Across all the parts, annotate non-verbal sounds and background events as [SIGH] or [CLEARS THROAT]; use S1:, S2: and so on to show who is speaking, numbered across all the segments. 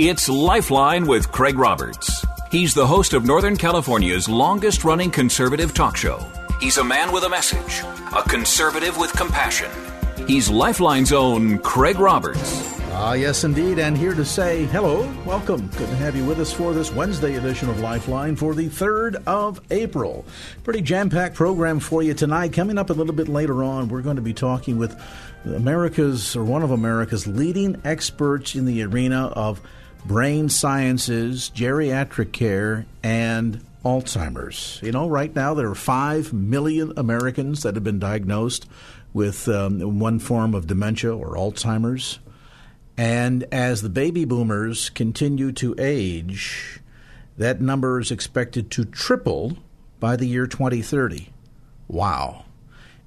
S1: It's Lifeline with Craig Roberts. He's the host of Northern California's longest running conservative talk show. He's a man with a message, a conservative with compassion. He's Lifeline's own Craig Roberts.
S2: Ah, yes, indeed. And here to say hello, welcome. Good to have you with us for this Wednesday edition of Lifeline for the 3rd of April. Pretty jam packed program for you tonight. Coming up a little bit later on, we're going to be talking with America's, or one of America's leading experts in the arena of brain sciences, geriatric care, and Alzheimer's. You know, right now there are 5 million Americans that have been diagnosed with um, one form of dementia or Alzheimer's. And as the baby boomers continue to age, that number is expected to triple by the year 2030. Wow.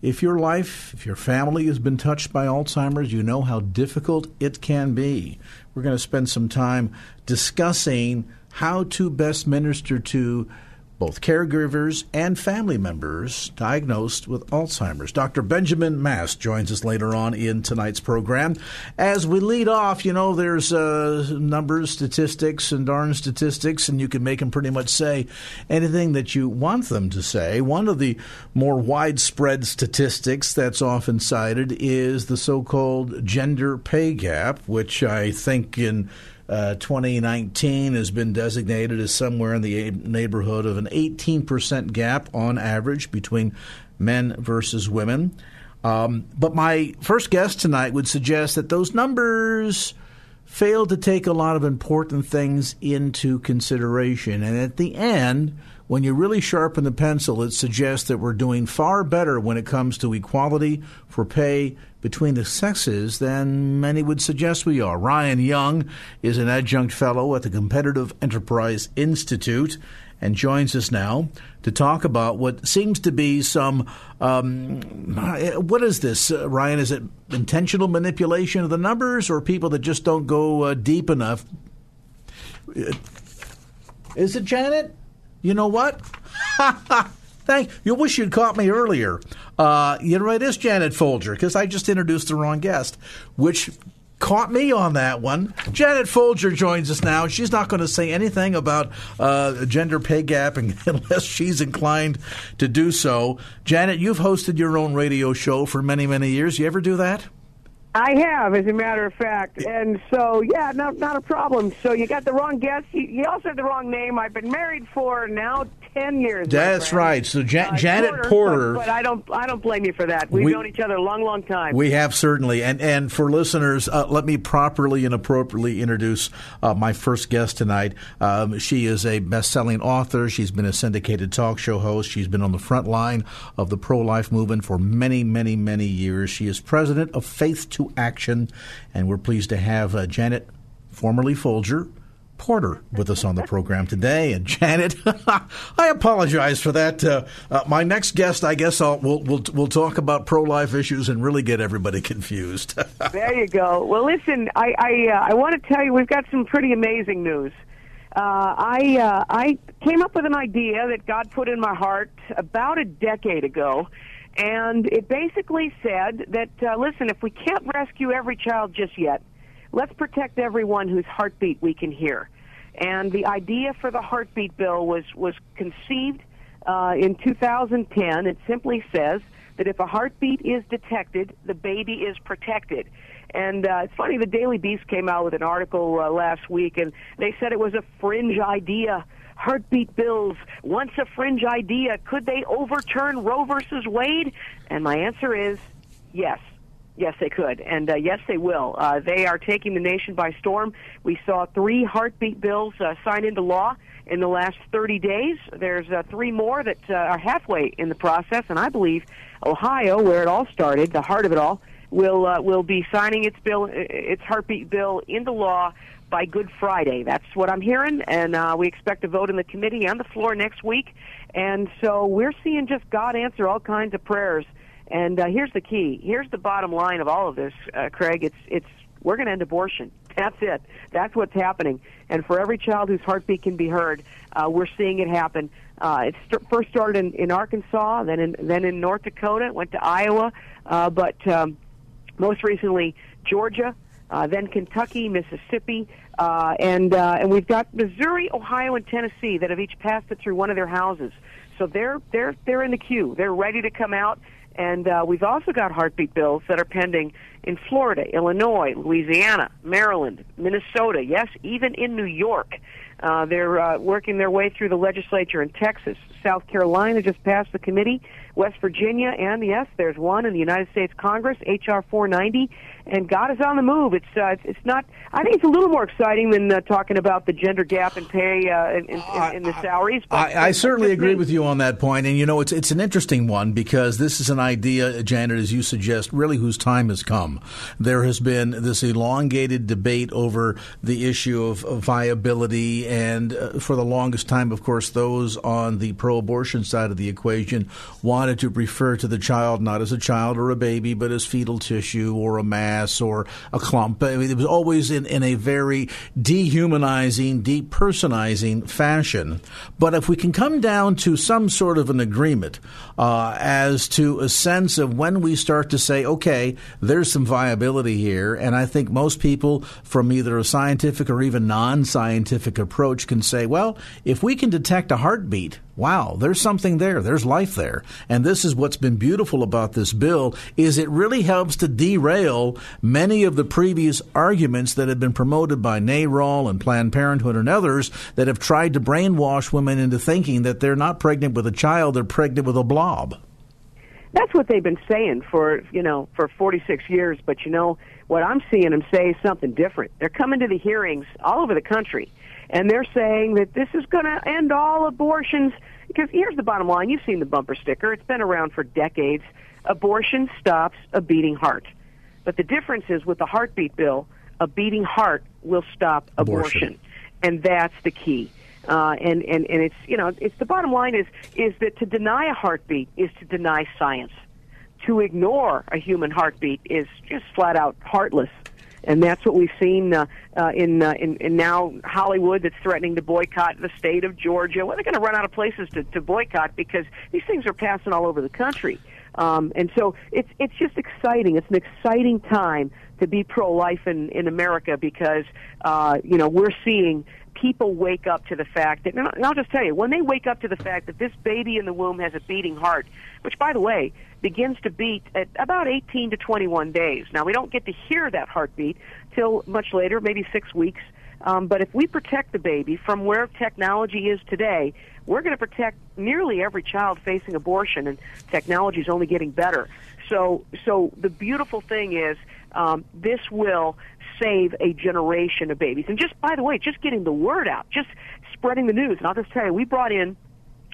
S2: If your life, if your family has been touched by Alzheimer's, you know how difficult it can be. We're going to spend some time discussing how to best minister to both caregivers and family members diagnosed with Alzheimer's. Dr. Benjamin Mast joins us later on in tonight's program. As we lead off, you know, there's uh, numbers, statistics, and darn statistics, and you can make them pretty much say anything that you want them to say. One of the more widespread statistics that's often cited is the so called gender pay gap, which I think in uh, 2019 has been designated as somewhere in the neighborhood of an 18% gap on average between men versus women. Um, but my first guest tonight would suggest that those numbers fail to take a lot of important things into consideration. And at the end, when you really sharpen the pencil, it suggests that we're doing far better when it comes to equality for pay between the sexes than many would suggest we are. Ryan Young is an adjunct fellow at the Competitive Enterprise Institute and joins us now to talk about what seems to be some. Um, what is this, uh, Ryan? Is it intentional manipulation of the numbers or people that just don't go uh, deep enough? Is it Janet? You know what? [LAUGHS] Thank you. Wish you'd caught me earlier. Uh, you know, it is Janet Folger because I just introduced the wrong guest, which caught me on that one. Janet Folger joins us now. She's not going to say anything about uh, gender pay gap [LAUGHS] unless she's inclined to do so. Janet, you've hosted your own radio show for many, many years. You ever do that?
S3: I have, as a matter of fact, and so yeah, not not a problem. So you got the wrong guest. You, you also had the wrong name. I've been married for now ten years.
S2: That's right. So uh, Janet Porter, Porter
S3: but, but, I don't I don't blame you for that. We've we, known each other a long, long time.
S2: We have certainly, and and for listeners, uh, let me properly and appropriately introduce uh, my first guest tonight. Um, she is a best-selling author. She's been a syndicated talk show host. She's been on the front line of the pro-life movement for many, many, many years. She is president of Faith to Action, and we're pleased to have uh, Janet, formerly Folger Porter with us on the program today. And Janet, [LAUGHS] I apologize for that. Uh, uh, my next guest, I guess, I'll, we'll, we'll, we'll talk about pro life issues and really get everybody [LAUGHS] confused. [LAUGHS]
S3: there you go. Well, listen, I I, uh, I want to tell you we've got some pretty amazing news. Uh, I uh, I came up with an idea that God put in my heart about a decade ago, and it basically said that uh, listen, if we can't rescue every child just yet, let's protect everyone whose heartbeat we can hear. And the idea for the heartbeat bill was was conceived uh, in 2010. It simply says that if a heartbeat is detected, the baby is protected. And uh, it's funny, the Daily Beast came out with an article uh, last week, and they said it was a fringe idea. Heartbeat bills, once a fringe idea, could they overturn Roe versus Wade? And my answer is yes. Yes, they could, and uh, yes, they will. Uh, they are taking the nation by storm. We saw three heartbeat bills uh, signed into law in the last 30 days. There's uh, three more that uh, are halfway in the process, and I believe Ohio, where it all started, the heart of it all, will uh, will be signing its bill, its heartbeat bill into law by Good Friday. That's what I'm hearing, and uh, we expect a vote in the committee and the floor next week. And so we're seeing just God answer all kinds of prayers. And uh, here's the key. Here's the bottom line of all of this, uh, Craig. It's it's we're going to end abortion. [LAUGHS] That's it. That's what's happening. And for every child whose heartbeat can be heard, uh, we're seeing it happen. Uh, it st- first started in, in Arkansas, then in then in North Dakota, went to Iowa, uh, but um, most recently Georgia, uh, then Kentucky, Mississippi, uh, and uh, and we've got Missouri, Ohio, and Tennessee that have each passed it through one of their houses. So they're they're they're in the queue. They're ready to come out. And uh, we've also got heartbeat bills that are pending in Florida, Illinois, Louisiana, Maryland, Minnesota, yes, even in New York. Uh, they're uh, working their way through the legislature in Texas. South Carolina just passed the committee. West Virginia, and yes, there's one in the United States Congress, H.R. 490 and God is on the move. It's uh, it's, it's not. I think it's a little more exciting than uh, talking about the gender gap in pay uh, in, in, in, the salaries.
S2: I, I, certainly agree with you on that point, and you know it's it's an interesting one because this is an idea, Janet, as you suggest, really whose time has come. There has been this elongated debate over the issue of, of viability, and uh, for the longest time, of course, those on the pro-abortion side of the equation wanted to refer to the child not as a child or a baby, but as fetal tissue or a mass mass or a clump. I mean, it was always in, in a very dehumanizing, depersonizing fashion. But if we can come down to some sort of an agreement uh, as to a sense of when we start to say, okay, there's some viability here, and I think most people from either a scientific or even non scientific approach can say, well, if we can detect a heartbeat, wow, there's something there. There's life there. And this is what's been beautiful about this bill is it really helps to derail many of the previous arguments that have been promoted by NARAL and Planned Parenthood and others that have tried to brainwash women into thinking that they're not pregnant with a child, they're pregnant with a blob.
S3: That's what they've been saying for, you know, for 46 years, but you know, what I'm seeing them say is something different. They're coming to the hearings all over the country and they're saying that this is going to end all abortions. Because here's the bottom line: you've seen the bumper sticker; it's been around for decades. Abortion stops a beating heart, but the difference is with the heartbeat bill, a beating heart will stop abortion, abortion. and that's the key. Uh, and and and it's you know it's the bottom line is is that to deny a heartbeat is to deny science. To ignore a human heartbeat is just flat out heartless and that's what we've seen uh, uh, in, uh, in in now Hollywood that's threatening to boycott the state of Georgia. Well, they're going to run out of places to, to boycott because these things are passing all over the country. Um, and so it's it's just exciting. It's an exciting time to be pro-life in in America because uh, you know we're seeing people wake up to the fact that, and I'll just tell you, when they wake up to the fact that this baby in the womb has a beating heart, which, by the way, begins to beat at about 18 to 21 days. Now, we don't get to hear that heartbeat till much later, maybe six weeks. Um, but if we protect the baby from where technology is today, we're going to protect nearly every child facing abortion, and technology is only getting better. So, so the beautiful thing is, um, this will save a generation of babies. And just by the way, just getting the word out, just spreading the news. And I'll just tell you, we brought in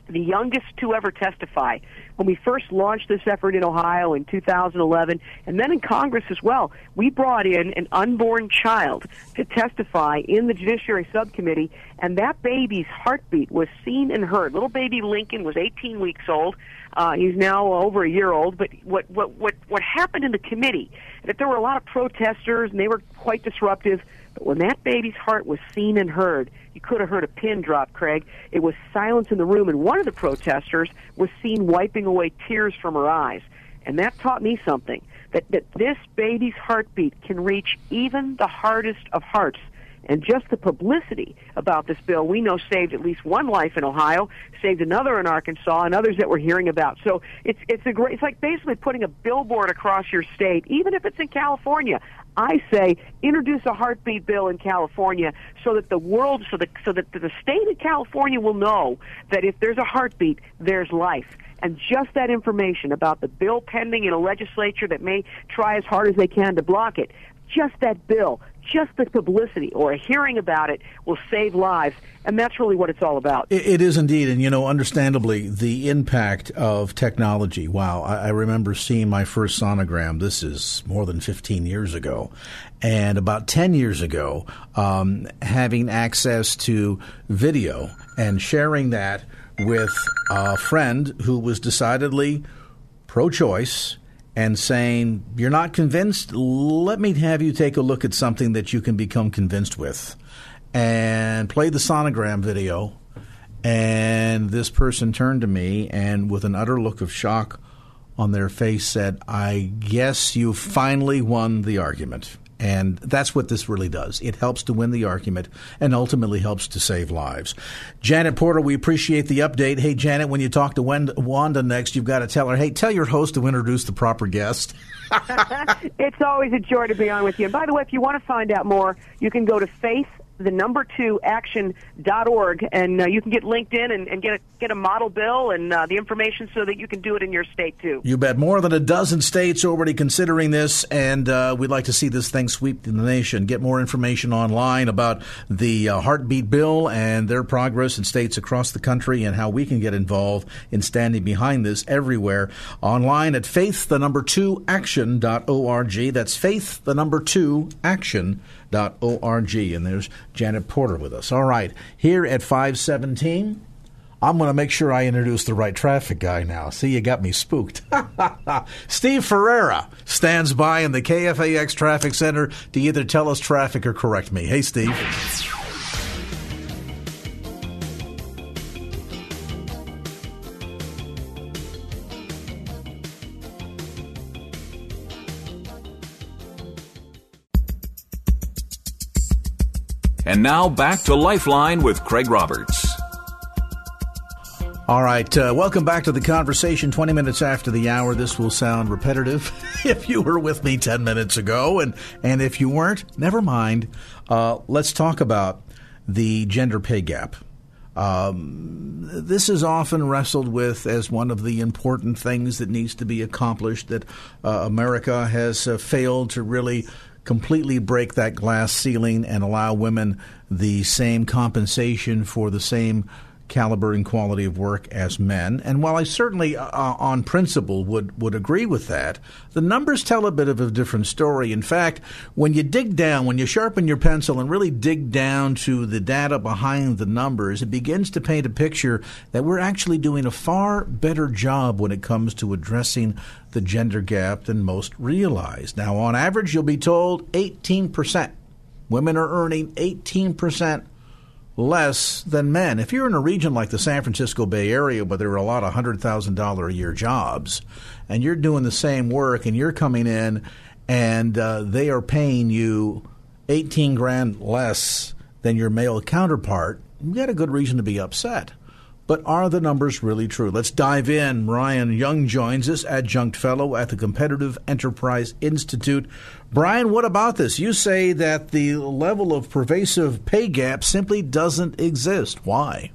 S3: the youngest to ever testify when we first launched this effort in Ohio in 2011 and then in Congress as well. We brought in an unborn child to testify in the Judiciary Subcommittee and that baby's heartbeat was seen and heard. Little baby Lincoln was 18 weeks old. Uh, he's now over a year old. But what what what what happened in the committee? That there were a lot of protesters and they were quite disruptive. When that baby's heart was seen and heard, you could have heard a pin drop, Craig. It was silence in the room, and one of the protesters was seen wiping away tears from her eyes. And that taught me something that, that this baby's heartbeat can reach even the hardest of hearts and just the publicity about this bill, we know saved at least one life in Ohio, saved another in Arkansas, and others that we're hearing about. So it's it's a great. It's like basically putting a billboard across your state, even if it's in California. I say introduce a heartbeat bill in California so that the world, so that so that the state of California will know that if there's a heartbeat, there's life. And just that information about the bill pending in a legislature that may try as hard as they can to block it, just that bill, just the publicity or a hearing about it will save lives. And that's really what it's all about.
S2: it, it is indeed. And, you know, understandably, the impact of technology. Wow. I, I remember seeing my first sonogram. This is more than 15 years ago. And about 10 years ago, um, having access to video and sharing that with a friend who was decidedly pro choice and saying, You're not convinced? Let me have you take a look at something that you can become convinced with. And play the sonogram video. And this person turned to me and, with an utter look of shock on their face, said, I guess you finally won the argument. And that's what this really does. It helps to win the argument and ultimately helps to save lives. Janet Porter, we appreciate the update. Hey, Janet, when you talk to Wanda next, you've got to tell her, hey, tell your host to introduce the proper guest. [LAUGHS] [LAUGHS]
S3: it's always a joy to be on with you. And by the way, if you want to find out more, you can go to Faith the number two action.org and uh, you can get linked in and, and, get a get a model bill and uh, the information so that you can do it in your state too.
S2: You bet. More than a dozen states already considering this and uh, we'd like to see this thing sweep the nation. Get more information online about the uh, heartbeat bill and their progress in states across the country and how we can get involved in standing behind this everywhere. Online at faith the number two action.org that's faith the number two action org. And there's Janet Porter with us. All right, here at 517. I'm going to make sure I introduce the right traffic guy now. See, you got me spooked. [LAUGHS] Steve Ferreira stands by in the KFAX Traffic Center to either tell us traffic or correct me. Hey, Steve.
S1: Now back to Lifeline with Craig Roberts.
S2: All right, uh, welcome back to the conversation. 20 minutes after the hour, this will sound repetitive [LAUGHS] if you were with me 10 minutes ago. And, and if you weren't, never mind. Uh, let's talk about the gender pay gap. Um, this is often wrestled with as one of the important things that needs to be accomplished that uh, America has uh, failed to really completely break that glass ceiling and allow women the same compensation for the same caliber and quality of work as men. And while I certainly, uh, uh, on principle, would, would agree with that, the numbers tell a bit of a different story. In fact, when you dig down, when you sharpen your pencil and really dig down to the data behind the numbers, it begins to paint a picture that we're actually doing a far better job when it comes to addressing the gender gap than most realize. Now, on average, you'll be told 18%. Women are earning 18% less than men. If you're in a region like the San Francisco Bay Area where there are a lot of $100,000 a year jobs and you're doing the same work and you're coming in and uh, they are paying you 18 grand less than your male counterpart, you got a good reason to be upset. But are the numbers really true? Let's dive in. Ryan Young joins us, adjunct fellow at the Competitive Enterprise Institute. Brian, what about this? You say that the level of pervasive pay gap simply doesn't exist. Why?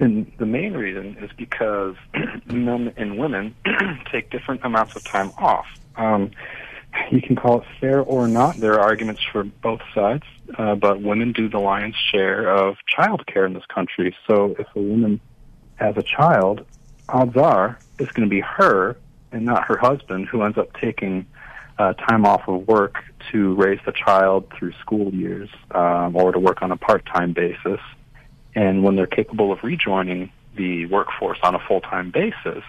S4: And the main reason is because [CLEARS THROAT] men and women [CLEARS THROAT] take different amounts of time off. Um, you can call it fair or not. There are arguments for both sides, uh, but women do the lion's share of child care in this country. So if a woman has a child, odds are it's going to be her and not her husband who ends up taking uh, time off of work to raise the child through school years um, or to work on a part-time basis. And when they're capable of rejoining the workforce on a full-time basis,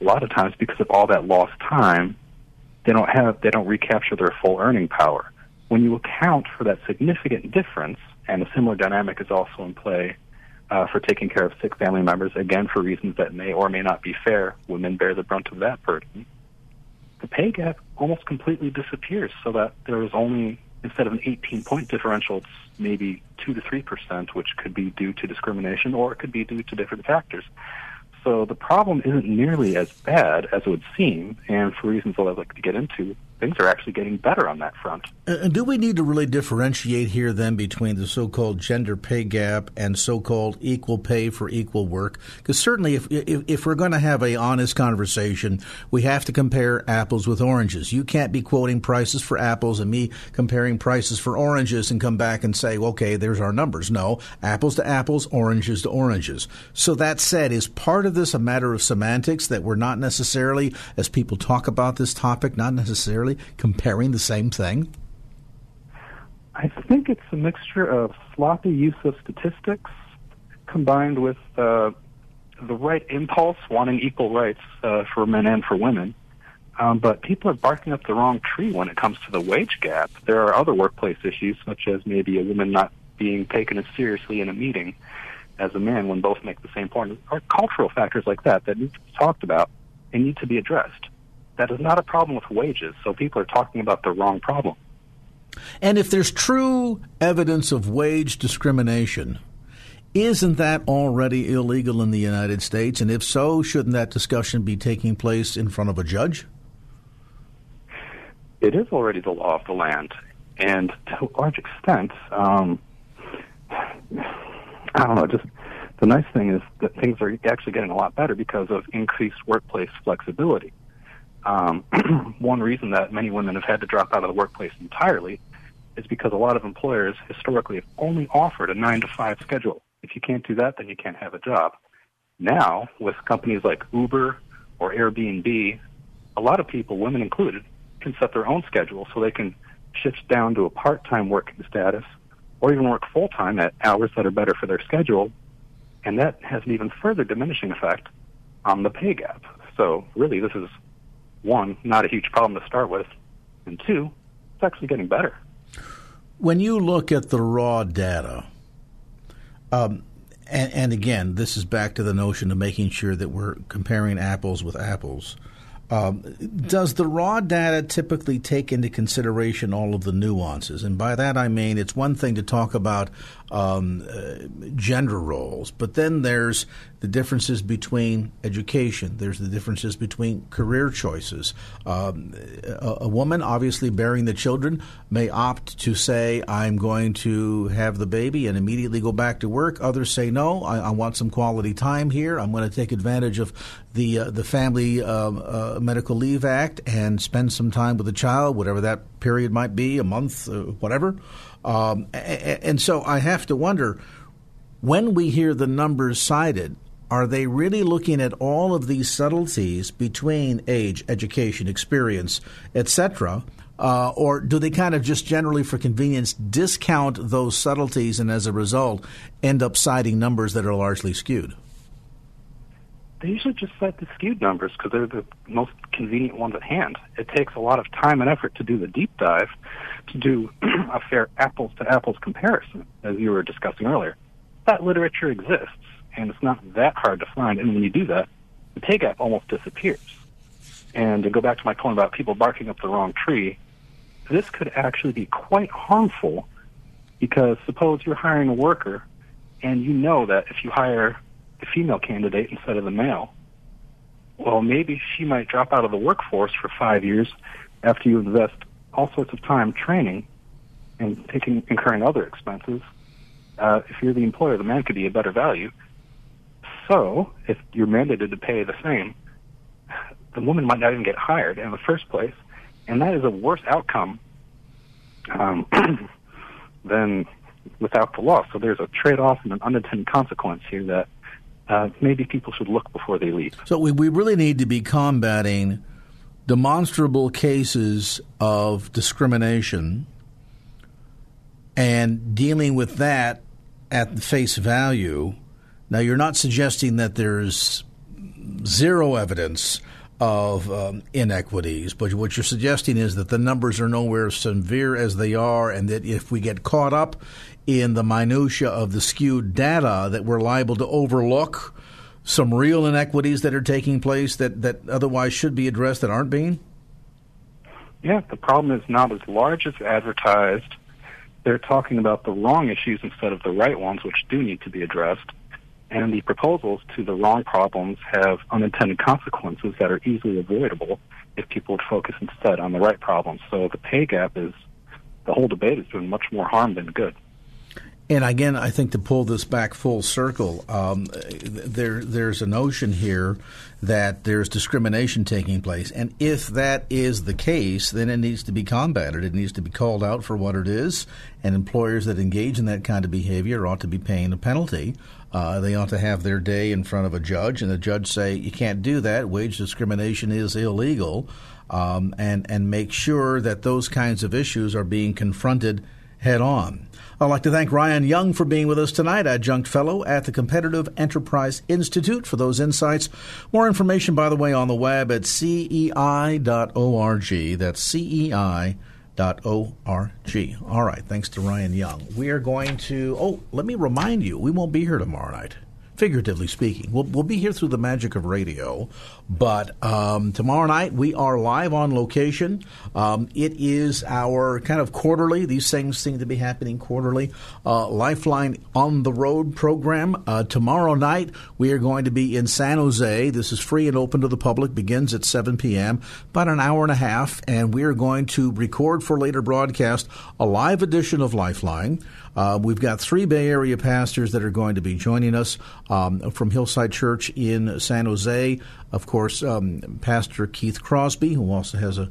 S4: a lot of times because of all that lost time, they don't have they don't recapture their full earning power. When you account for that significant difference, and a similar dynamic is also in play uh, for taking care of sick family members, again for reasons that may or may not be fair, women bear the brunt of that burden. The pay gap almost completely disappears, so that there is only instead of an 18 point differential, it's maybe two to three percent, which could be due to discrimination or it could be due to different factors. So the problem isn't nearly as bad as it would seem, and for reasons I'd like to get into, things are actually getting better on that front.
S2: Uh, and do we need to really differentiate here then between the so-called gender pay gap and so-called equal pay for equal work? Because certainly, if, if, if we're going to have a honest conversation, we have to compare apples with oranges. You can't be quoting prices for apples and me comparing prices for oranges and come back and say, okay, there's our numbers. No, apples to apples, oranges to oranges. So that said, is part of this a matter of semantics that we're not necessarily, as people talk about this topic, not necessarily necessarily comparing the same thing?
S4: I think it's a mixture of sloppy use of statistics combined with uh, the right impulse, wanting equal rights uh, for men and for women. Um, but people are barking up the wrong tree when it comes to the wage gap. There are other workplace issues, such as maybe a woman not being taken as seriously in a meeting as a man when both make the same point, or cultural factors like that that need to be talked about and need to be addressed. That is not a problem with wages, so people are talking about the wrong problem.
S2: And if there's true evidence of wage discrimination, isn't that already illegal in the United States? And if so, shouldn't that discussion be taking place in front of a judge?
S4: It is already the law of the land. And to a large extent, um, I don't know, just the nice thing is that things are actually getting a lot better because of increased workplace flexibility. Um, [CLEARS THROAT] one reason that many women have had to drop out of the workplace entirely is because a lot of employers historically have only offered a nine to five schedule. If you can't do that, then you can't have a job. Now, with companies like Uber or Airbnb, a lot of people, women included, can set their own schedule so they can shift down to a part-time working status or even work full-time at hours that are better for their schedule. And that has an even further diminishing effect on the pay gap. So really, this is one, not a huge problem to start with, and two, it's actually getting better.
S2: When you look at the raw data, um, and, and, again, this is back to the notion of making sure that we're comparing apples with apples. Um, does the raw data typically take into consideration all of the nuances? And by that I mean it's one thing to talk about um, uh, gender roles, but then there's the differences between education. There's the differences between career choices. Um, a, a, woman, obviously bearing the children, may opt to say, I'm going to have the baby and immediately go back to work. Others say, no, I, I want some quality time here. I'm going to take advantage of the, uh, the Family um, uh, Medical Leave Act and spend some time with the child, whatever that period might be, a month, uh, whatever. Um, and so I have to wonder when we hear the numbers cited, are they really looking at all of these subtleties between age, education, experience, etc.? Uh, or do they kind of just generally, for convenience, discount those subtleties and as a result end up citing numbers that are largely skewed?
S4: They usually just cite the skewed numbers because they're the most convenient ones at hand. It takes a lot of time and effort to do the deep dive to do [CLEARS THROAT] a fair apples to apples comparison, as you were discussing earlier. That literature exists, and it's not that hard to find. And when you do that, the pay gap almost disappears. And to go back to my point about people barking up the wrong tree, this could actually be quite harmful because suppose you're hiring a worker and you know that if you hire the female candidate instead of the male, well, maybe she might drop out of the workforce for five years after you invest all sorts of time training and taking incurring other expenses. Uh, if you're the employer, the man could be a better value. So, if you're mandated to pay the same, the woman might not even get hired in the first place, and that is a worse outcome um, [CLEARS THROAT] than without the law. So there's a trade-off and an unintended consequence here that uh, maybe people should look before they leap.
S2: So we, we really need to be combating demonstrable cases of discrimination and dealing with that at face value. Now, you're not suggesting that there's zero evidence of um, inequities, but what you're suggesting is that the numbers are nowhere as severe as they are, and that if we get caught up in the minutia of the skewed data, that we're liable to overlook some real inequities that are taking place that, that otherwise should be addressed that aren't being?
S4: Yeah, the problem is not as large as advertised. They're talking about the wrong issues instead of the right ones, which do need to be addressed. And the proposals to the wrong problems have unintended consequences that are easily avoidable. if people would focus instead on the right problems. So the pay gap is the whole debate is doing much more harm than good.
S2: And again, I think to pull this back full circle, um, there there's a notion here that there's discrimination taking place, and if that is the case, then it needs to be combated. It needs to be called out for what it is, and employers that engage in that kind of behavior ought to be paying a penalty. Uh, they ought to have their day in front of a judge, and the judge say you can't do that. Wage discrimination is illegal, um, and and make sure that those kinds of issues are being confronted head on. I'd like to thank Ryan Young for being with us tonight, adjunct fellow at the Competitive Enterprise Institute, for those insights. More information, by the way, on the web at cei.org. That's cei.org. All right, thanks to Ryan Young. We are going to, oh, let me remind you, we won't be here tomorrow night figuratively speaking. We'll, we'll be here through the magic of radio, but um, tomorrow night we are live on location. Um, it is our kind of quarterly, these things seem to be happening quarterly, uh, Lifeline on the Road program. Uh, tomorrow night we are going to be in San Jose. This is free and open to the public, begins at 7 p.m., about an hour and a half, and we are going to record for later broadcast a live edition of Lifeline. Uh, we've got three Bay Area pastors that are going to be joining us um, from Hillside Church in San Jose. Of course, um, Pastor Keith Crosby, who also has a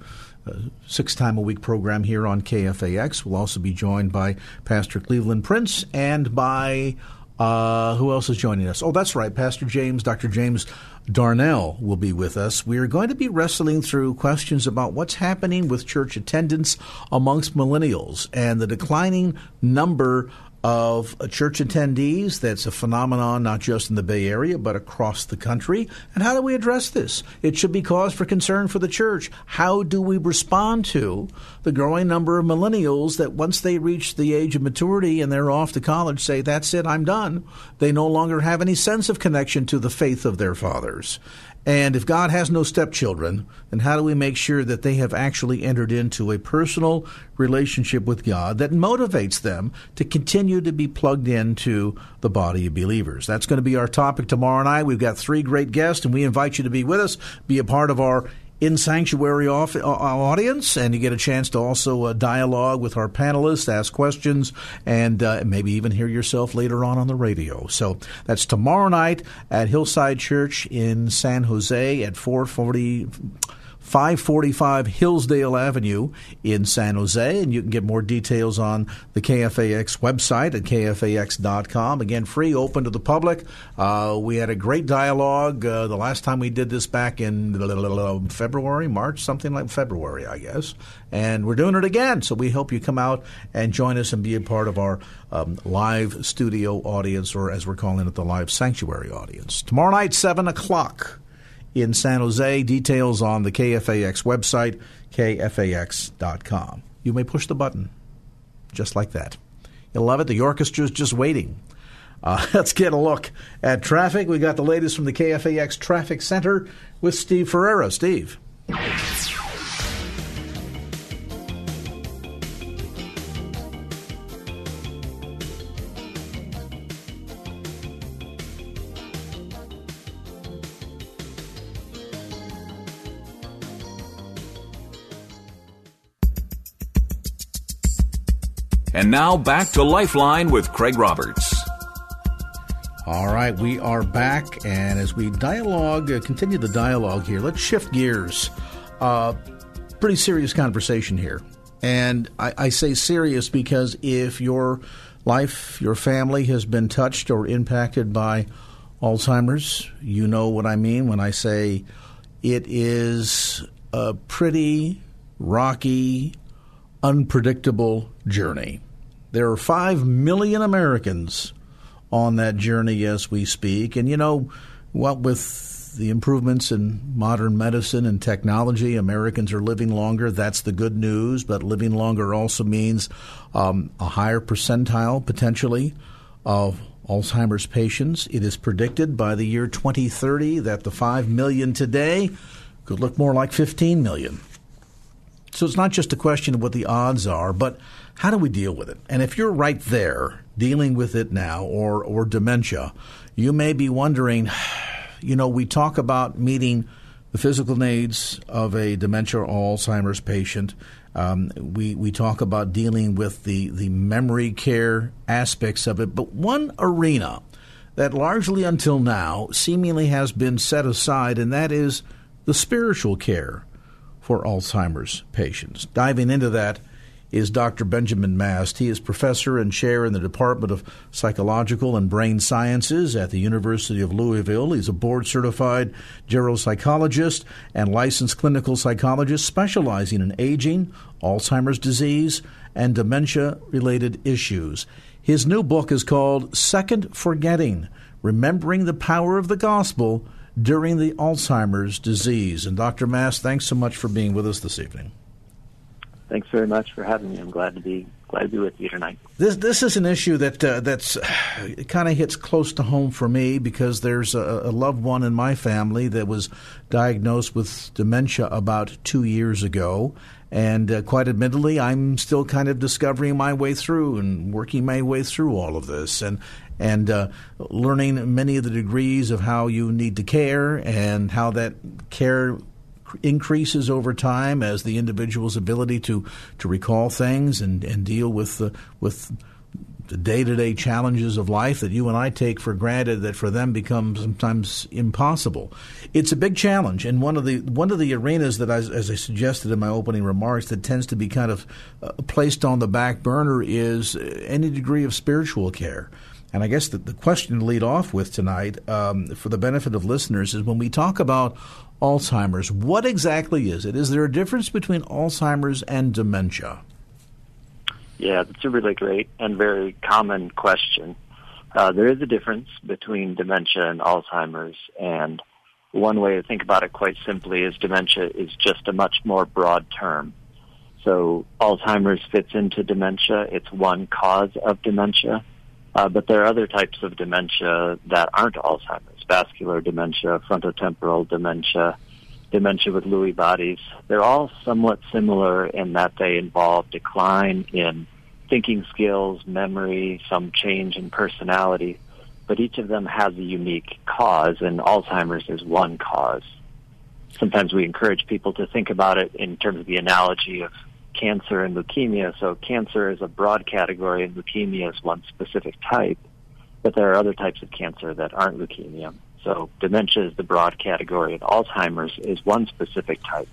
S2: six time a week program here on KFAX. We'll also be joined by Pastor Cleveland Prince and by uh, who else is joining us? Oh, that's right, Pastor James, Dr. James Darnell will be with us. We are going to be wrestling through questions about what's happening with church attendance amongst millennials and the declining number of church attendees. That's a phenomenon not just in the Bay Area, but across the country. And how do we address this? It should be cause for concern for the church. How do we respond to the growing number of millennials that once they reach the age of maturity and they're off to college say, That's it, I'm done? They no longer have any sense of connection to the faith of their fathers. And if God has no stepchildren, then how do we make sure that they have actually entered into a personal relationship with God that motivates them to continue to be plugged into the body of believers? That's going to be our topic tomorrow night. We've got three great guests, and we invite you to be with us, be a part of our in sanctuary off, uh, audience, and you get a chance to also uh, dialogue with our panelists, ask questions, and uh, maybe even hear yourself later on on the radio. So that's tomorrow night at Hillside Church in San Jose at 440. 545 Hillsdale Avenue in San Jose. And you can get more details on the KFAX website at kfax.com. Again, free, open to the public. Uh, we had a great dialogue uh, the last time we did this back in February, March, something like February, I guess. And we're doing it again. So we hope you come out and join us and be a part of our um, live studio audience, or as we're calling it, the live sanctuary audience. Tomorrow night, 7 o'clock in San Jose. Details on the KFAX website, kfax.com. You may push the button just like that. You'll love it. The orchestra's just waiting. Uh, [LAUGHS] let's get a look at traffic. We got the latest from the KFAX Traffic Center with Steve Ferreira. Steve.
S1: Now back to Lifeline with Craig Roberts.
S2: All right, we are back, and as we dialogue, uh, continue the dialogue here, let's shift gears. Uh, pretty serious conversation here. And I, I say serious because if your life, your family has been touched or impacted by Alzheimer's, you know what I mean when I say it is a pretty rocky, unpredictable journey. There are 5 million Americans on that journey as we speak. And you know, what with the improvements in modern medicine and technology, Americans are living longer. That's the good news. But living longer also means um, a higher percentile, potentially, of Alzheimer's patients. It is predicted by the year 2030 that the 5 million today could look more like 15 million. So it's not just a question of what the odds are, but how do we deal with it? And if you're right there dealing with it now or, or dementia, you may be wondering, [SIGHS] you know, we talk about meeting the physical needs of a dementia or Alzheimer's patient. Um, we we talk about dealing with the the memory care aspects of it, but one arena that largely until now seemingly has been set aside, and that is the spiritual care for Alzheimer's patients. Diving into that is Dr. Benjamin Mast. He is professor and chair in the Department of Psychological and Brain Sciences at the University of Louisville. He's a board certified geropsychologist and licensed clinical psychologist specializing in aging, Alzheimer's disease, and dementia related issues. His new book is called Second Forgetting Remembering the Power of the Gospel During the Alzheimer's Disease. And Dr. Mast, thanks so much for being with us this evening
S5: thanks very much for having me. I'm glad to be glad to be with you tonight.
S2: This this is an issue that uh, that's [SIGHS] kind of hits close to home for me because there's a, a, loved one in my family that was diagnosed with dementia about two years ago. And uh, quite admittedly, I'm still kind of discovering my way through and working my way through all of this, and and uh, learning many of the degrees of how you need to care and how that care increases over time as the individual's ability to, to recall things and, and deal with the, with the day to day challenges of life that you and I take for granted that for them become sometimes impossible. It's a big challenge, and one of the one of the arenas that, I, as I suggested in my opening remarks, that tends to be kind of uh, placed on the back burner is any degree of spiritual care. And I guess the, the question to lead off with tonight, um, for the benefit of listeners, is when we talk about Alzheimer's. What exactly is it? Is there a difference between Alzheimer's and dementia?
S5: Yeah, that's a really great and very common question. Uh, there is a difference between dementia and Alzheimer's, and one way to think about it quite simply is dementia is just a much more broad term. So Alzheimer's fits into dementia. It's one cause of dementia. Uh, but there are other types of dementia that aren't Alzheimer's vascular dementia, frontotemporal dementia, dementia with Lewy bodies. They're all somewhat similar in that they involve decline in thinking skills, memory, some change in personality, but each of them has a unique cause, and Alzheimer's is one cause. Sometimes we encourage people to think about it in terms of the analogy of cancer and leukemia. So cancer is a broad category, and leukemia is one specific type but there are other types of cancer that aren't leukemia. So dementia is the broad category, and Alzheimer's is one specific type.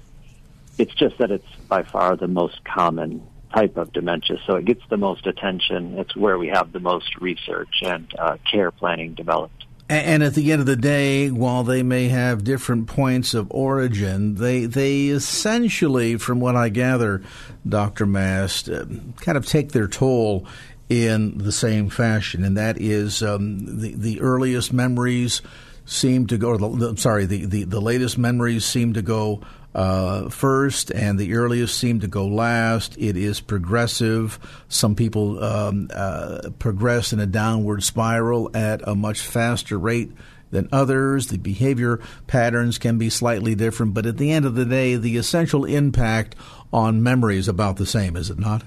S5: It's just that it's by far the most common type of dementia, so it gets the most attention. It's where we have the most research and uh, care planning developed.
S2: And at the end of the day, while they may have different points of origin, they they essentially, from what I gather, Dr. Mast, uh, kind of take their toll in the same fashion, and that is um, the the earliest memories seem to go. The, I'm sorry, the, the, the latest memories seem to go uh, first, and the earliest seem to go last. It is progressive. Some people um, uh, progress in a downward spiral at a much faster rate than others. The behavior patterns can be slightly different, but at the end of the day, the essential impact on memory is about the same, is it not?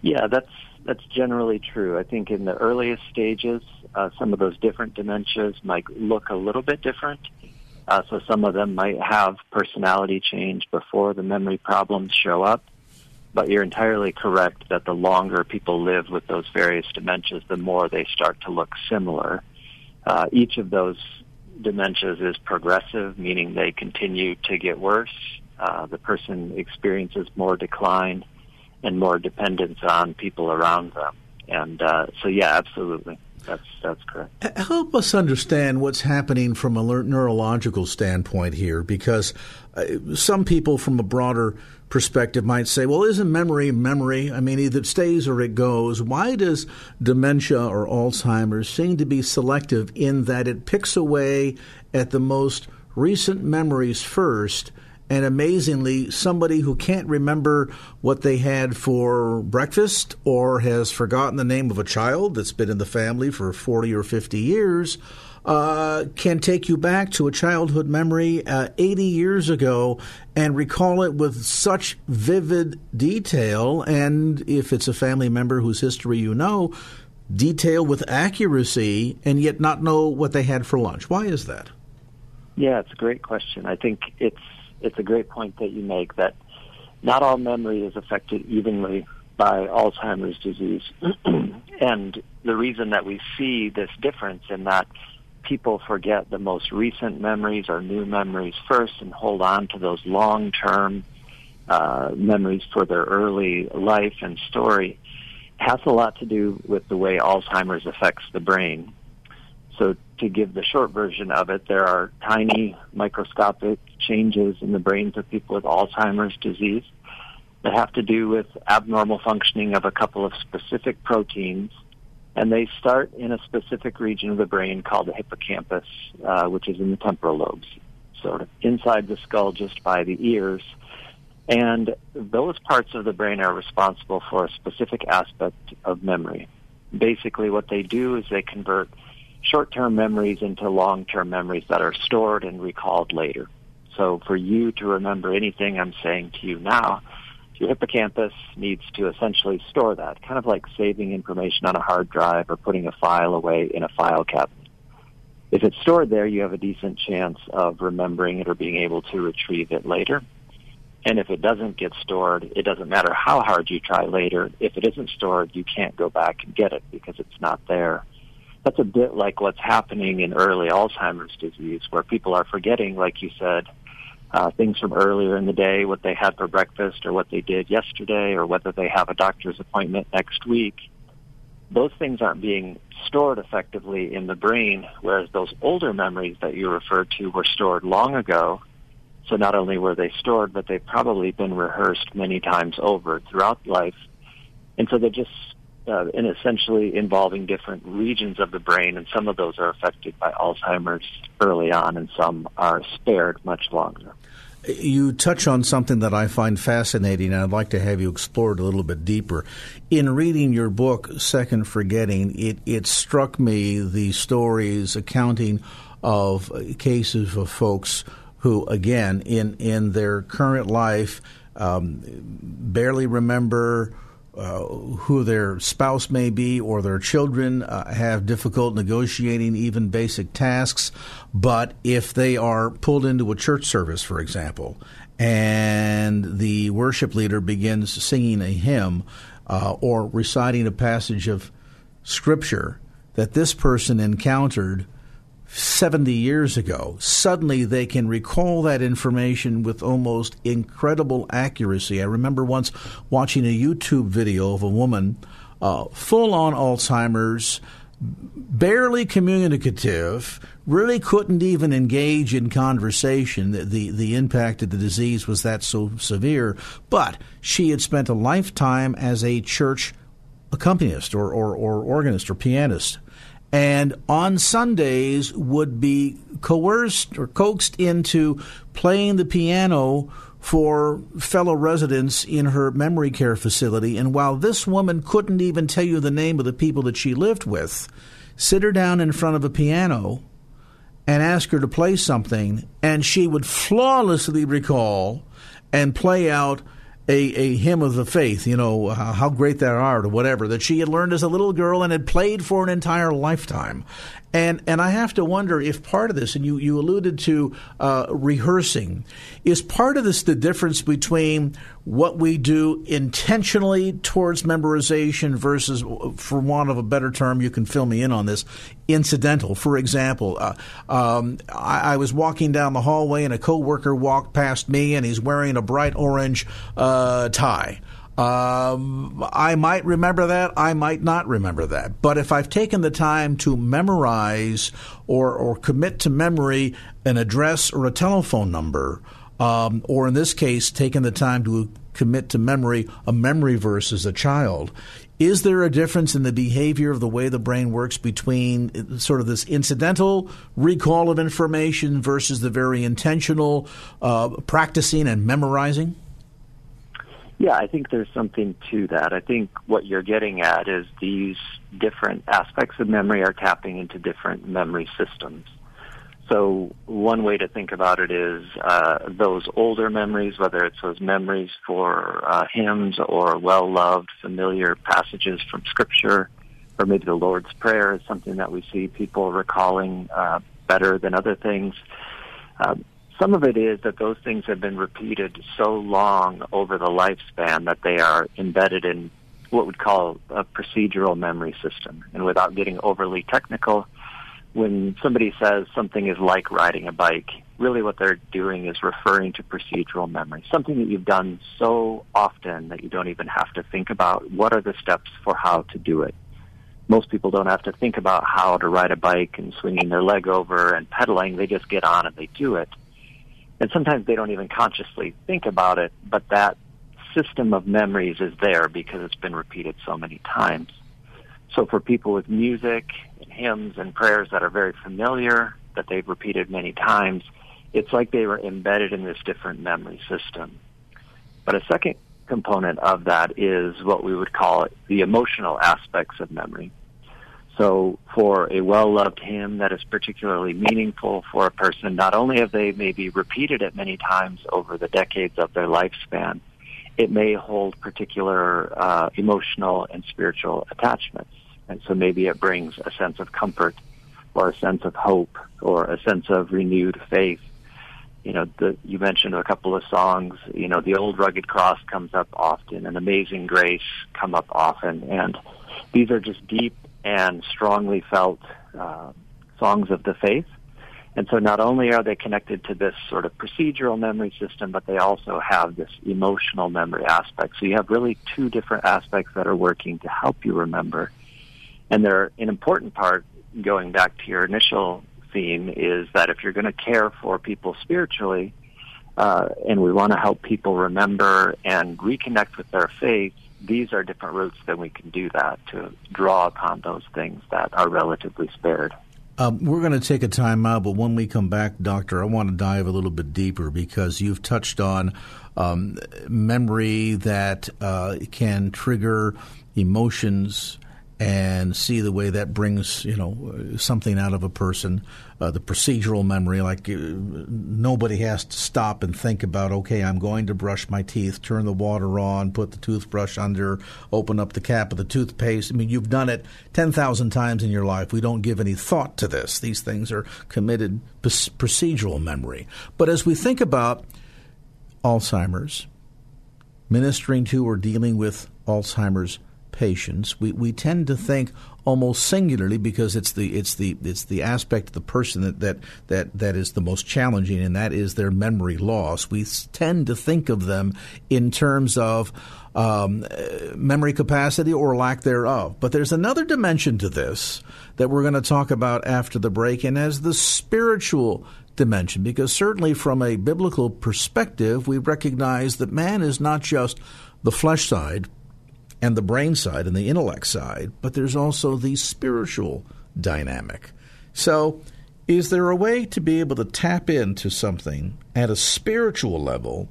S5: Yeah, that's that's generally true. I think in the earliest stages, uh, some of those different dementias might look a little bit different. Uh, so some of them might have personality change before the memory problems show up. But you're entirely correct that the longer people live with those various dementias, the more they start to look similar. Uh, each of those dementias is progressive, meaning they continue to get worse. Uh, the person experiences more decline and more dependence on people around them. And uh, so, yeah, absolutely. That's that's correct.
S2: Help us understand what's happening from a neurological standpoint here, because uh, some people, from a broader perspective, might say, "Well, isn't memory memory? I mean, either it stays or it goes." Why does dementia or Alzheimer's seem to be selective in that it picks away at the most recent memories first? And amazingly, somebody who can't remember what they had for breakfast or has forgotten the name of a child that's been in the family for 40 or 50 years uh, can take you back to a childhood memory uh, 80 years ago and recall it with such vivid detail. And if it's a family member whose history you know, detail with accuracy and yet not know what they had for lunch. Why is that?
S5: Yeah, it's a great question. I think it's it's a great point that you make that not all memory is affected evenly by Alzheimer's disease. [CLEARS THROAT] and the reason that we see this difference in that people forget the most recent memories or new memories first and hold on to those long-term uh, memories for their early life and story has a lot to do with the way Alzheimer's affects the brain. So to give the short version of it, there are tiny microscopic changes in the brains of people with Alzheimer's disease that have to do with abnormal functioning of a couple of specific proteins. And they start in a specific region of the brain called the hippocampus, uh, which is in the temporal lobes, sort of inside the skull just by the ears. And those parts of the brain are responsible for a specific aspect of memory. Basically, what they do is they convert short-term memories into long-term memories that are stored and recalled later. So for you to remember anything I'm saying to you now, your hippocampus needs to essentially store that, kind of like saving information on a hard drive or putting a file away in a file cabinet. If it's stored there, you have a decent chance of remembering it or being able to retrieve it later. And if it doesn't get stored, it doesn't matter how hard you try later. If it isn't stored, you can't go back and get it because it's not there. That's a bit like what's happening in early Alzheimer's disease, where people are forgetting, like you said, uh, things from earlier in the day, what they had for breakfast or what they did yesterday or whether they have a doctor's appointment next week. Those things aren't being stored effectively in the brain, whereas those older memories that you referred to were stored long ago so not only were they stored, but they've probably been rehearsed many times over throughout life. And so they're just uh, in essentially involving different regions of the brain, and some of those are affected by Alzheimer's early on, and some are spared much longer.
S2: You touch on something that I find fascinating, and I'd like to have you explore it a little bit deeper. In reading your book, Second Forgetting, it, it struck me the stories accounting of cases of folks who, again, in, in their current life, um, barely remember uh, who their spouse may be or their children uh, have difficult negotiating even basic tasks. But if they are pulled into a church service, for example, and the worship leader begins singing a hymn uh, or reciting a passage of scripture that this person encountered 70 years ago, suddenly they can recall that information with almost incredible accuracy. I remember once watching a YouTube video of a woman uh, full on Alzheimer's, barely communicative, really couldn't even engage in conversation. The, the, the impact of the disease was that so severe, but she had spent a lifetime as a church accompanist or, or, or organist or pianist and on Sundays would be coerced or coaxed into playing the piano for fellow residents in her memory care facility. And while this woman couldn't even tell you the name of the people that she lived with, sit her down in front of a piano and ask her to play something, and she would flawlessly recall and play out a, a hymn of the faith, you know, how great thou art, or whatever, that she had learned as a little girl and had played for an entire lifetime. And and I have to wonder if part of this, and you, you alluded to uh, rehearsing, is part of this the difference between what we do intentionally towards memorization versus, for want of a better term, you can fill me in on this, incidental. For example, uh, um, I, I, was walking down the hallway and a coworker walked past me and he's wearing a bright orange uh, tie. Um, I might remember that. I might not remember that. But if I've taken the time to memorize or, or commit to memory an address or a telephone number, um, or in this case, taken the time to commit to memory a memory verse as a child, is there a difference in the behavior of the way the brain works between uh, sort of this incidental recall of information versus the very intentional uh, practicing and memorizing?
S5: Yeah, I think there's something to that. I think what you're getting at is these different aspects of memory are tapping into different memory systems. So one way to think about it is uh, those older memories, whether it's those memories for uh, hymns or well-loved, familiar passages from Scripture, or maybe the Lord's Prayer is something that we see people recalling uh, better than other things Um, some of it is that those things have been repeated so long over the lifespan that they are embedded in what we'd call a procedural memory system. And without getting overly technical, when somebody says something is like riding a bike, really what they're doing is referring to procedural memory, something that you've done so often that you don't even have to think about what are the steps for how to do it. Most people don't have to think about how to ride a bike and swinging their leg over and pedaling. They just get on and they do it. And sometimes they don't even consciously think about it, but that system of memories is there because it's been repeated so many times. So for people with music and hymns and prayers that are very familiar, that they've repeated many times, it's like they were embedded in this different memory system. But a second component of that is what we would call the emotional aspects of memory. So for a well-loved hymn that is particularly meaningful for a person, not only have they maybe repeated it many times over the decades of their lifespan, it may hold particular uh, emotional and spiritual attachments. And so maybe it brings a sense of comfort or a sense of hope or a sense of renewed faith. You know, the, you mentioned a couple of songs, you know, the old rugged cross comes up often and amazing grace come up often. And these are just deep and strongly felt uh, songs of the faith. And so not only are they connected to this sort of procedural memory system, but they also have this emotional memory aspect. So you have really two different aspects that are working to help you remember. And they're an important part, going back to your initial theme, is that if you're going to care for people spiritually, uh, and we want to help people remember and reconnect with their faith, these are different routes that we can do that to draw upon those things that are relatively spared.
S2: Um, we're going to take a time out, but when we come back, Doctor, I want to dive a little bit deeper because you've touched on um, memory that uh, can trigger emotions and see the way that brings you know something out of a person. Uh, the procedural memory, like uh, nobody has to stop and think about. Okay, I'm going to brush my teeth, turn the water on, put the toothbrush under, open up the cap of the toothpaste. I mean, you've done it ten thousand times in your life. We don't give any thought to this. These things are committed p- procedural memory. But as we think about Alzheimer's, ministering to or dealing with Alzheimer's patients, we, we tend to think almost singularly because it's the it's the it's the aspect of the person that, that that that is the most challenging, and that is their memory loss. We tend to think of them in terms of um, memory capacity or lack thereof. But there's another dimension to this that we're going to talk about after the break, and as the spiritual dimension, because certainly from a biblical perspective, we recognize that man is not just the flesh side, and the brain side and the intellect side, but there's also the spiritual dynamic. So, is there a way to be able to tap into something at a spiritual level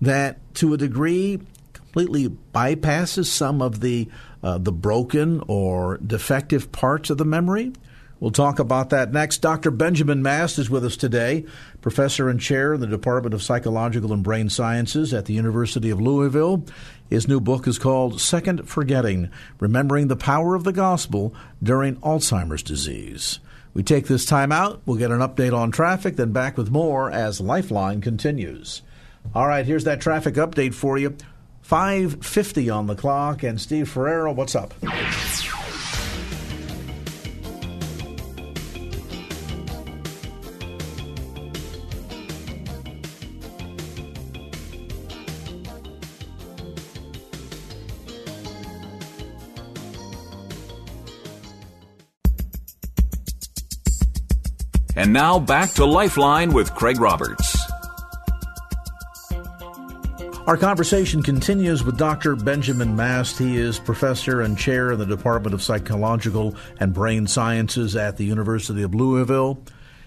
S2: that, to a degree, completely bypasses some of the uh, the broken or defective parts of the memory? We'll talk about that next. Dr. Benjamin Mast is with us today, professor and chair in the Department of Psychological and Brain Sciences at the University of Louisville. His new book is called Second Forgetting Remembering the Power of the Gospel During Alzheimer's Disease. We take this time out. We'll get an update on traffic, then back with more as Lifeline continues. All right, here's that traffic update for you. 550 on the clock. And Steve Ferrero, what's up?
S1: And now back to Lifeline with Craig Roberts.
S2: Our conversation continues with Dr. Benjamin Mast. He is professor and chair in the Department of Psychological and Brain Sciences at the University of Louisville.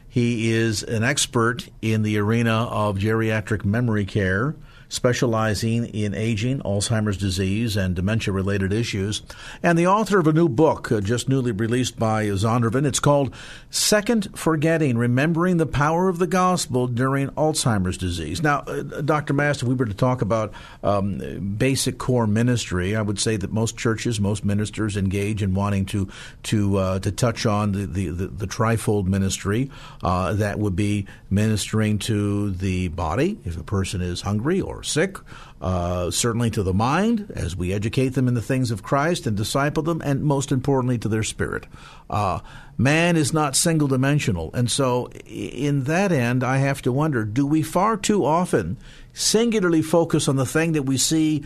S2: He is an expert in the arena of geriatric memory care, specializing in aging, Alzheimer's disease, and dementia related issues, and the author of a new book uh, just newly released by Zondervan. It's called Second Forgetting Remembering the Power of the Gospel During Alzheimer's Disease. Now, uh, Dr. Mast, we were to talk about um, basic core ministry. I would say that most churches, most ministers engage in wanting to to uh, to touch on the, the, the, the trifold ministry uh, that would be ministering to the body if a person is hungry or sick, uh, certainly to the mind as we educate them in the things of Christ and disciple them, and most importantly to their spirit. Uh, man is not single dimensional. And so, in that end, I have to wonder do we far too often singularly focus on the thing that we see?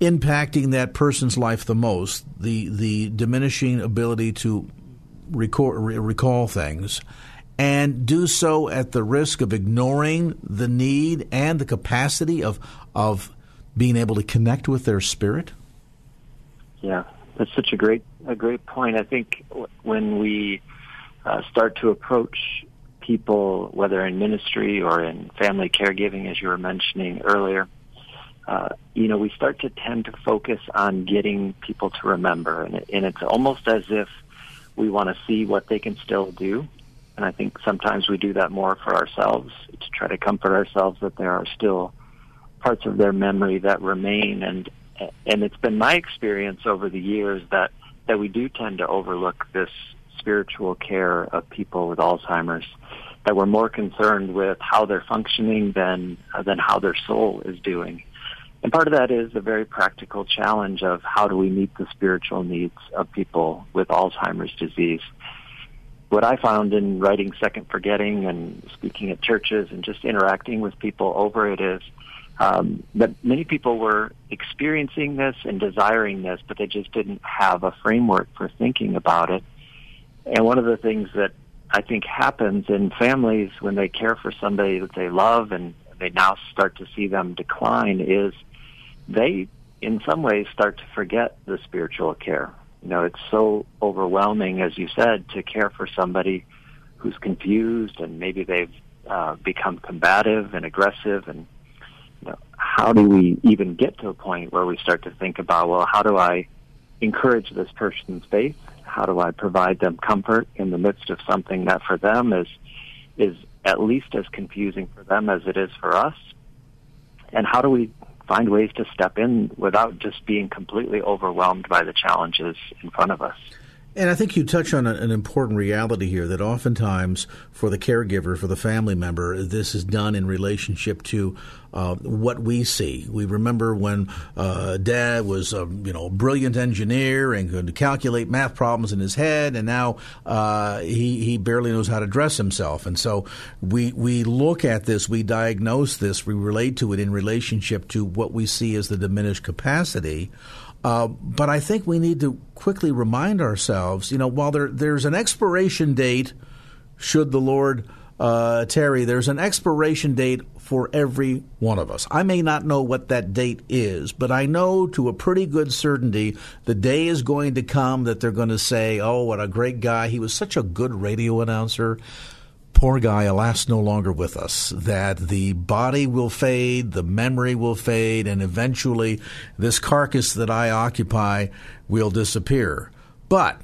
S2: impacting that person's life the most, the the diminishing ability to recall, recall things, and do so at the risk of ignoring the need and the capacity of of being able to connect with their spirit.
S5: Yeah, that's such a great a great point. I think when we uh, start to approach people, whether in ministry or in family caregiving, as you were mentioning earlier, uh, you know, we start to tend to focus on getting people to remember, and, it, and it's almost as if we want to see what they can still do. And I think sometimes we do that more for ourselves to try to comfort ourselves that there are still parts of their memory that remain. And and it's been my experience over the years that that we do tend to overlook this spiritual care of people with Alzheimer's. That we're more concerned with how they're functioning than than how their soul is doing. And part of that is a very practical challenge of how do we meet the spiritual needs of people with Alzheimer's disease. What I found in writing Second Forgetting and speaking at churches and just interacting with people over it is um, that many people were experiencing this and desiring this, but they just didn't have a framework for thinking about it. And one of the things that I think happens in families when they care for somebody that they love and they now start to see them decline is they, in some ways, start to forget the spiritual care. You know, it's so overwhelming, as you said, to care for somebody who's confused and maybe they've uh, become combative and aggressive. And you know, how do we even get to a point where we start to think about, well, how do I encourage this person's faith? How do I provide them comfort in the midst of something that for them is is at least as confusing for them as it is for us? And how do we find ways to step in without just being completely overwhelmed by the challenges in front of us.
S2: And I think you touch on an important reality here that oftentimes for the caregiver, for the family member, this is done in relationship to uh, what we see. We remember when uh, Dad was a you know brilliant engineer and could calculate math problems in his head, and now uh, he he barely knows how to dress himself. And so we we look at this, we diagnose this, we relate to it in relationship to what we see as the diminished capacity. Uh, but I think we need to quickly remind ourselves, you know, while there, there's an expiration date, should the Lord uh, tarry, there's an expiration date for every one of us. I may not know what that date is, but I know to a pretty good certainty the day is going to come that they're going to say, oh, what a great guy. He was such a good radio announcer poor guy, alas, no longer with us, that the body will fade, the memory will fade, and eventually this carcass that I occupy will disappear. But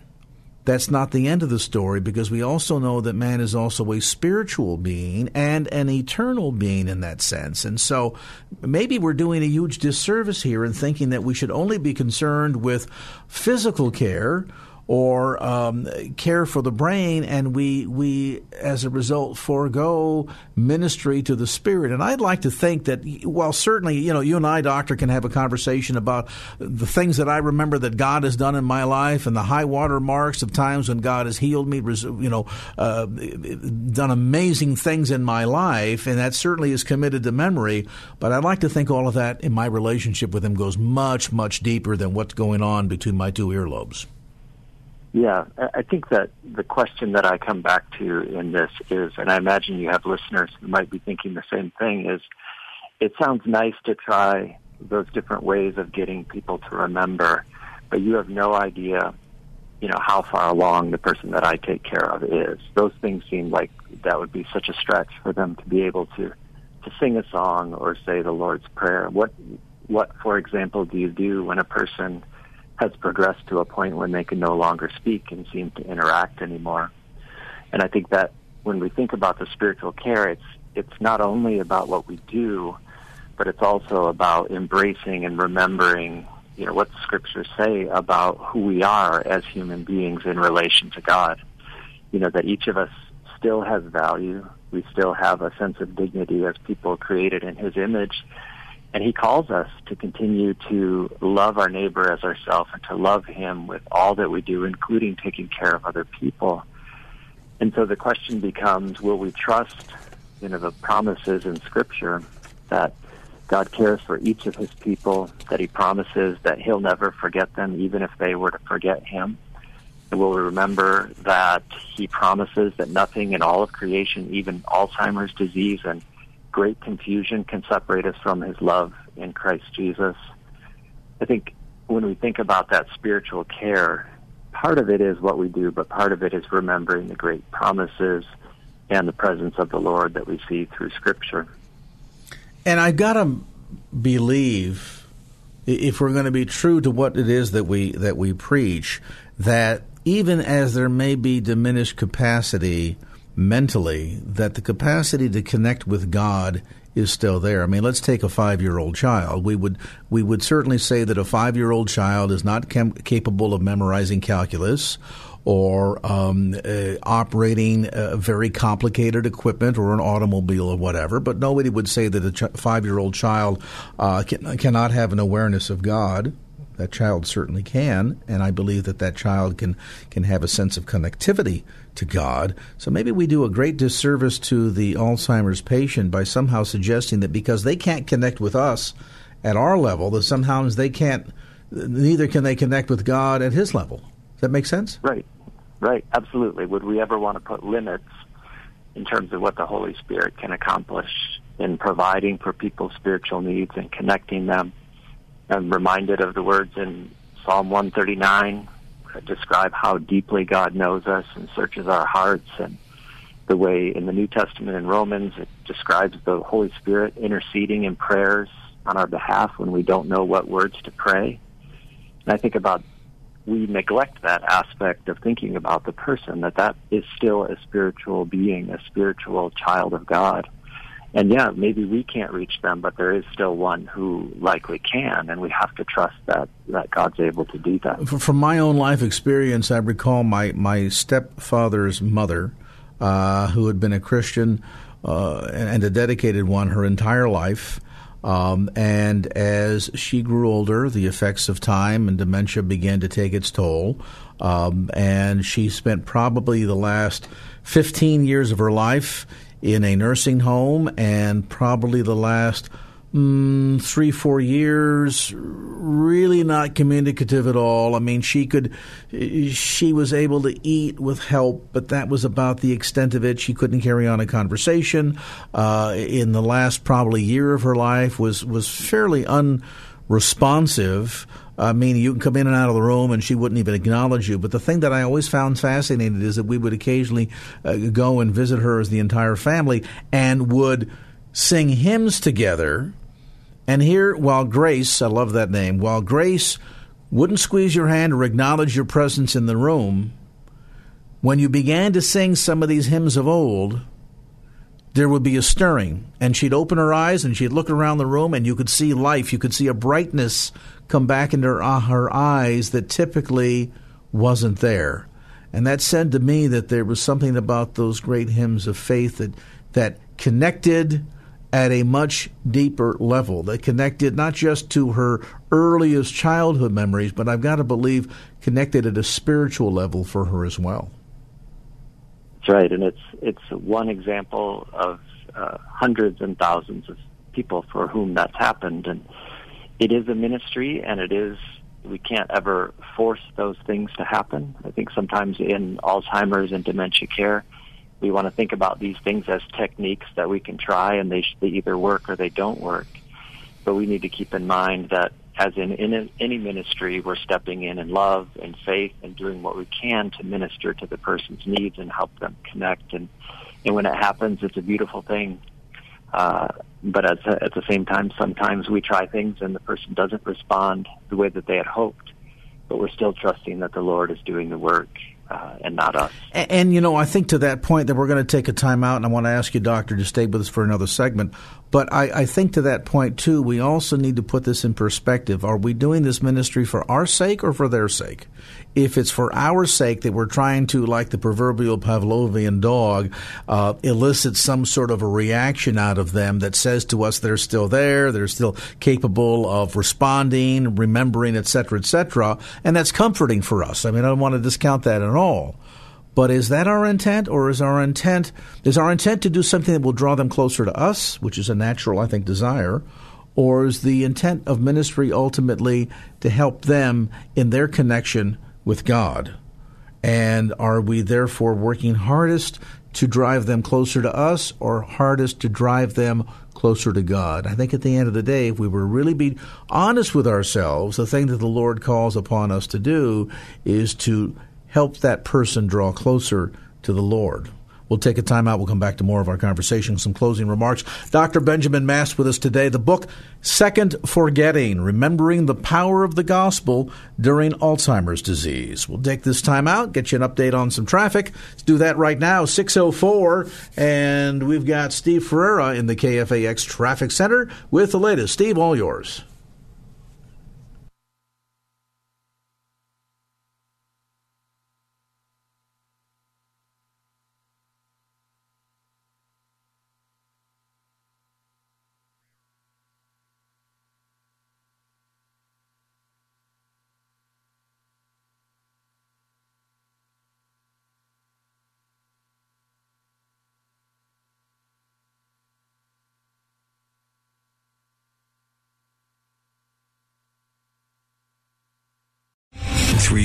S2: that's not the end of the story because we also know that man is also a spiritual being and an eternal being in that sense. And so maybe we're doing a huge disservice here in thinking that we should only be concerned with physical care or um, care for the brain, and we we as a result forego ministry to the spirit. And I'd like to think that while certainly you know you and I, doctor, can have a conversation about the things that I remember that God has done in my life and the high water marks of times when God has healed me, you know, uh, done amazing things in my life, and that certainly is committed to memory. But I'd like to think all of that in my relationship with Him goes much much deeper than what's going on between my two earlobes.
S5: Yeah, I think that the question that I come back to in this is, and I imagine you have listeners who might be thinking the same thing, is it sounds nice to try those different ways of getting people to remember, but you have no idea, you know, how far along the person that I take care of is. Those things seem like that would be such a stretch for them to be able to to sing a song or say the Lord's Prayer. What, what, for example, do you do when a person has progressed to a point when they can no longer speak and seem to interact anymore? And I think that when we think about the spiritual care, it's it's not only about what we do, but it's also about embracing and remembering, you know, what the scriptures say about who we are as human beings in relation to God. You know, that each of us still has value. We still have a sense of dignity as people created in His image. And He calls us to continue to love our neighbor as ourselves and to love Him with all that we do, including taking care of other people. And so the question becomes, will we trust, you know, the promises in Scripture that God cares for each of His people, that He promises that He'll never forget them, even if they were to forget Him. And we'll remember that He promises that nothing in all of creation, even Alzheimer's disease and great confusion, can separate us from His love in Christ Jesus. I think when we think about that spiritual care, part of it is what we do, but part of it is remembering the great promises and the presence of the Lord that we see through Scripture.
S2: And I've got to believe, if we're going to be true to what it is that we that we preach, that even as there may be diminished capacity mentally, that the capacity to connect with God is still there. I mean, let's take a five-year-old child. We would we would certainly say that a five-year-old child is not cam- capable of memorizing calculus or um, uh, operating a very complicated equipment or an automobile or whatever. But nobody would say that a ch- five-year-old child uh, can, cannot have an awareness of God. That child certainly can, and I believe that that child can can have a sense of connectivity to God. So maybe we do a great disservice to the Alzheimer's patient by somehow suggesting that because they can't connect with us at our level, that somehow they can't, neither can they connect with God at His level. Does that make sense?
S5: Right, right, absolutely. Would we ever want to put limits in terms of what the Holy Spirit can accomplish in providing for people's spiritual needs and connecting them? I'm reminded of the words in Psalm 139 that describe how deeply God knows us and searches our hearts, and the way in the New Testament in Romans it describes the Holy Spirit interceding in prayers on our behalf when we don't know what words to pray. And I think about we neglect that aspect of thinking about the person that that is still a spiritual being, a spiritual child of God and yeah, maybe we can't reach them, but there is still one who likely can, and we have to trust that that God's able to do that.
S2: From my own life experience, I recall my my stepfather's mother, uh, who had been a Christian uh, and a dedicated one her entire life. Um, and as she grew older, the effects of time and dementia began to take its toll. Um, and she spent probably the last 15 years of her life in a nursing home, and probably the last mm, three, four years, really not communicative at all. I mean, she could, she was able to eat with help, but that was about the extent of it. She couldn't carry on a conversation. Uh, in the last probably year of her life, was was fairly unresponsive. I mean, you can come in and out of the room, and she wouldn't even acknowledge you. But the thing that I always found fascinating is that we would occasionally uh, go and visit her as the entire family, and would sing hymns together. And here, while Grace, I love that name, while Grace wouldn't squeeze your hand or acknowledge your presence in the room, when you began to sing some of these hymns of old, there would be a stirring, and she'd open her eyes and she'd look around the room, and you could see life. You could see a brightness come back into her, uh, her eyes that typically wasn't there. And that said to me that there was something about those great hymns of faith that, that connected at a much deeper level, that connected not just to her earliest childhood memories, but I've got to believe connected at a spiritual level for her as well.
S5: Right, and it's it's one example of uh, hundreds and thousands of people for whom that's happened, and it is a ministry and it is we can't ever force those things to happen. I think sometimes in Alzheimer's and dementia care, we want to think about these things as techniques that we can try and they, they either work or they don't work. But we need to keep in mind that as in, in any ministry, we're stepping in in love and faith and doing what we can to minister to the person's needs and help them connect. And, and when it happens, it's a beautiful thing Uh, but at, at the same time, sometimes we try things and the person doesn't respond the way that they had hoped. But we're still trusting that the Lord is doing the work uh, and not us.
S2: And, and, you know, I think to that point that we're going to take a time out, and I want to ask you, Doctor, to stay with us for another segment. But I, I think to that point, too, we also need to put this in perspective. Are we doing this ministry for our sake or for their sake? If it's for our sake that we're trying to, like the proverbial Pavlovian dog, uh, elicit some sort of a reaction out of them that says to us they're still there, they're still capable of responding, remembering, etc., etc., and that's comforting for us. I mean, I don't want to discount that at all. But is that our intent, or is our intent is our intent to do something that will draw them closer to us, which is a natural, I think, desire, or is the intent of ministry ultimately to help them in their connection with God? And are we therefore working hardest to drive them closer to us, or hardest to drive them closer to God? I think at the end of the day, if we were really be honest with ourselves, the thing that the Lord calls upon us to do is to help that person draw closer to the Lord. We'll take a time out. We'll come back to more of our conversation, some closing remarks. Dr. Benjamin Mast with us today. The book, Second Forgetting Remembering the Power of the Gospel During Alzheimer's Disease. We'll take this time out, get you an update on some traffic. Let's do that right now, 604. And we've got Steve Ferreira in the KFAX Traffic Center with the latest. Steve, all yours.
S6: Three